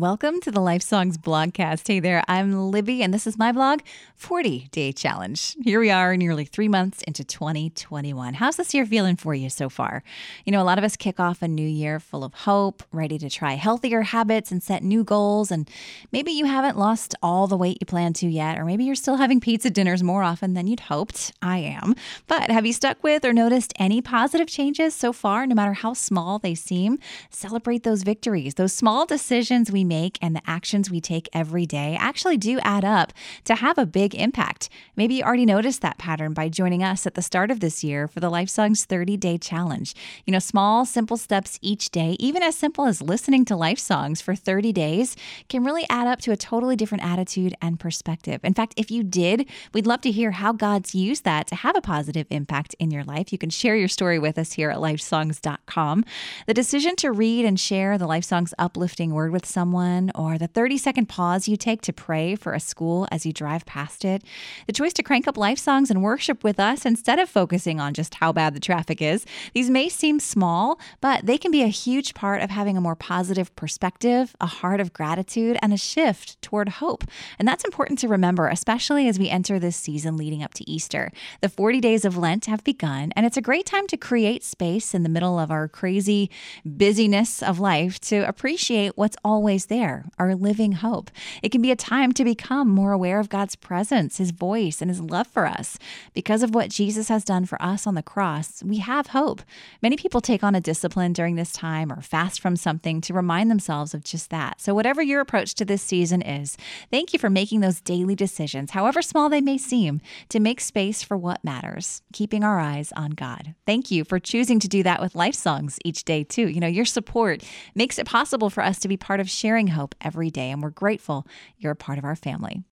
Welcome to the Life Songs blogcast. Hey there, I'm Libby, and this is my blog, 40 Day Challenge. Here we are, nearly three months into 2021. How's this year feeling for you so far? You know, a lot of us kick off a new year full of hope, ready to try healthier habits and set new goals. And maybe you haven't lost all the weight you plan to yet, or maybe you're still having pizza dinners more often than you'd hoped. I am. But have you stuck with or noticed any positive changes so far, no matter how small they seem? Celebrate those victories, those small decisions we make and the actions we take every day actually do add up to have a big impact. Maybe you already noticed that pattern by joining us at the start of this year for the Life Songs 30 Day Challenge. You know, small, simple steps each day, even as simple as listening to life songs for 30 days, can really add up to a totally different attitude and perspective. In fact, if you did, we'd love to hear how God's used that to have a positive impact in your life. You can share your story with us here at lifesongs.com. The decision to read and share the Life Songs uplifting word with someone or the 30 second pause you take to pray for a school as you drive past it, the choice to crank up life songs and worship with us instead of focusing on just how bad the traffic is. These may seem small, but they can be a huge part of having a more positive perspective, a heart of gratitude, and a shift toward hope. And that's important to remember, especially as we enter this season leading up to Easter. The 40 days of Lent have begun, and it's a great time to create space in the middle of our crazy busyness of life to appreciate what's always always there, our living hope. It can be a time to become more aware of God's presence, His voice, and His love for us. Because of what Jesus has done for us on the cross, we have hope. Many people take on a discipline during this time or fast from something to remind themselves of just that. So, whatever your approach to this season is, thank you for making those daily decisions, however small they may seem, to make space for what matters, keeping our eyes on God. Thank you for choosing to do that with life songs each day, too. You know, your support makes it possible for us to be part of sharing hope every day, and we're grateful you're a part of our family.